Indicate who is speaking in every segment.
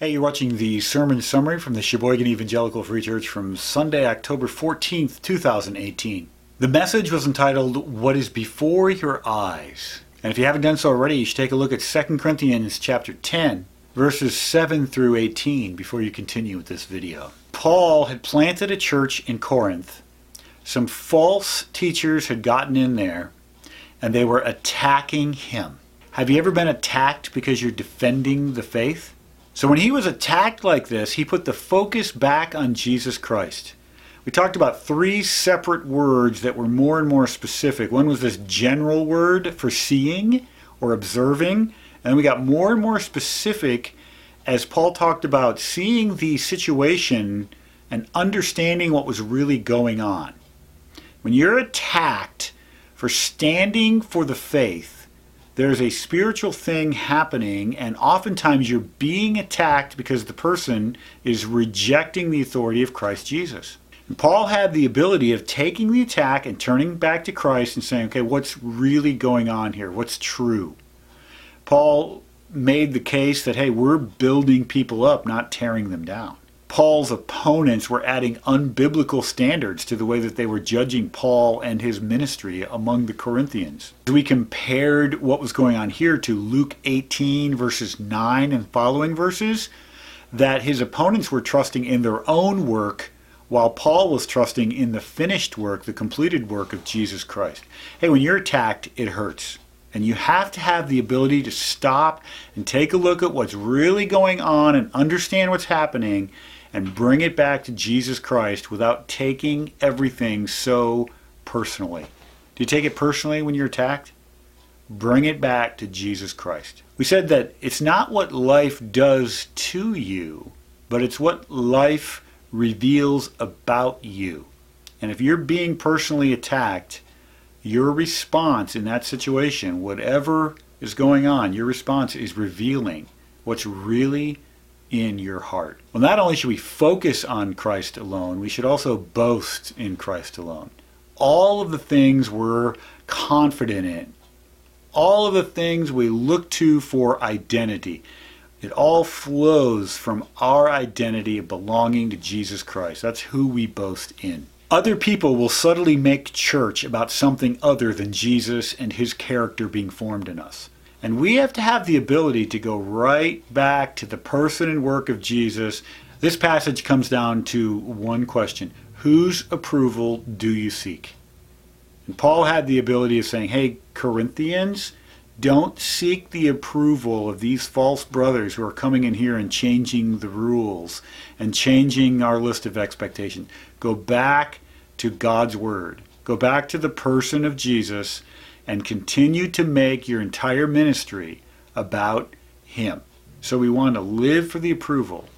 Speaker 1: Hey, you're watching the sermon summary from the Sheboygan Evangelical Free Church from Sunday, October 14th, 2018. The message was entitled, What is Before Your Eyes? And if you haven't done so already, you should take a look at 2 Corinthians chapter 10, verses 7 through 18 before you continue with this video. Paul had planted a church in Corinth. Some false teachers had gotten in there, and they were attacking him. Have you ever been attacked because you're defending the faith? So when he was attacked like this, he put the focus back on Jesus Christ. We talked about three separate words that were more and more specific. One was this general word for seeing or observing, and we got more and more specific as Paul talked about seeing the situation and understanding what was really going on. When you're attacked for standing for the faith, there's a spiritual thing happening, and oftentimes you're being attacked because the person is rejecting the authority of Christ Jesus. And Paul had the ability of taking the attack and turning back to Christ and saying, okay, what's really going on here? What's true? Paul made the case that, hey, we're building people up, not tearing them down. Paul's opponents were adding unbiblical standards to the way that they were judging Paul and his ministry among the Corinthians. We compared what was going on here to Luke 18, verses 9 and following verses, that his opponents were trusting in their own work while Paul was trusting in the finished work, the completed work of Jesus Christ. Hey, when you're attacked, it hurts. And you have to have the ability to stop and take a look at what's really going on and understand what's happening and bring it back to Jesus Christ without taking everything so personally. Do you take it personally when you're attacked? Bring it back to Jesus Christ. We said that it's not what life does to you, but it's what life reveals about you. And if you're being personally attacked, your response in that situation, whatever is going on, your response is revealing what's really in your heart. Well, not only should we focus on Christ alone, we should also boast in Christ alone. All of the things we're confident in, all of the things we look to for identity, it all flows from our identity of belonging to Jesus Christ. That's who we boast in. Other people will subtly make church about something other than Jesus and his character being formed in us. And we have to have the ability to go right back to the person and work of Jesus. This passage comes down to one question Whose approval do you seek? And Paul had the ability of saying, Hey, Corinthians, don't seek the approval of these false brothers who are coming in here and changing the rules and changing our list of expectations. Go back to God's Word. Go back to the person of Jesus and continue to make your entire ministry about Him. So we want to live for the approval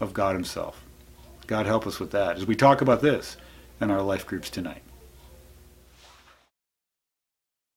Speaker 1: of God Himself. God help us with that as we talk about this in our life groups tonight.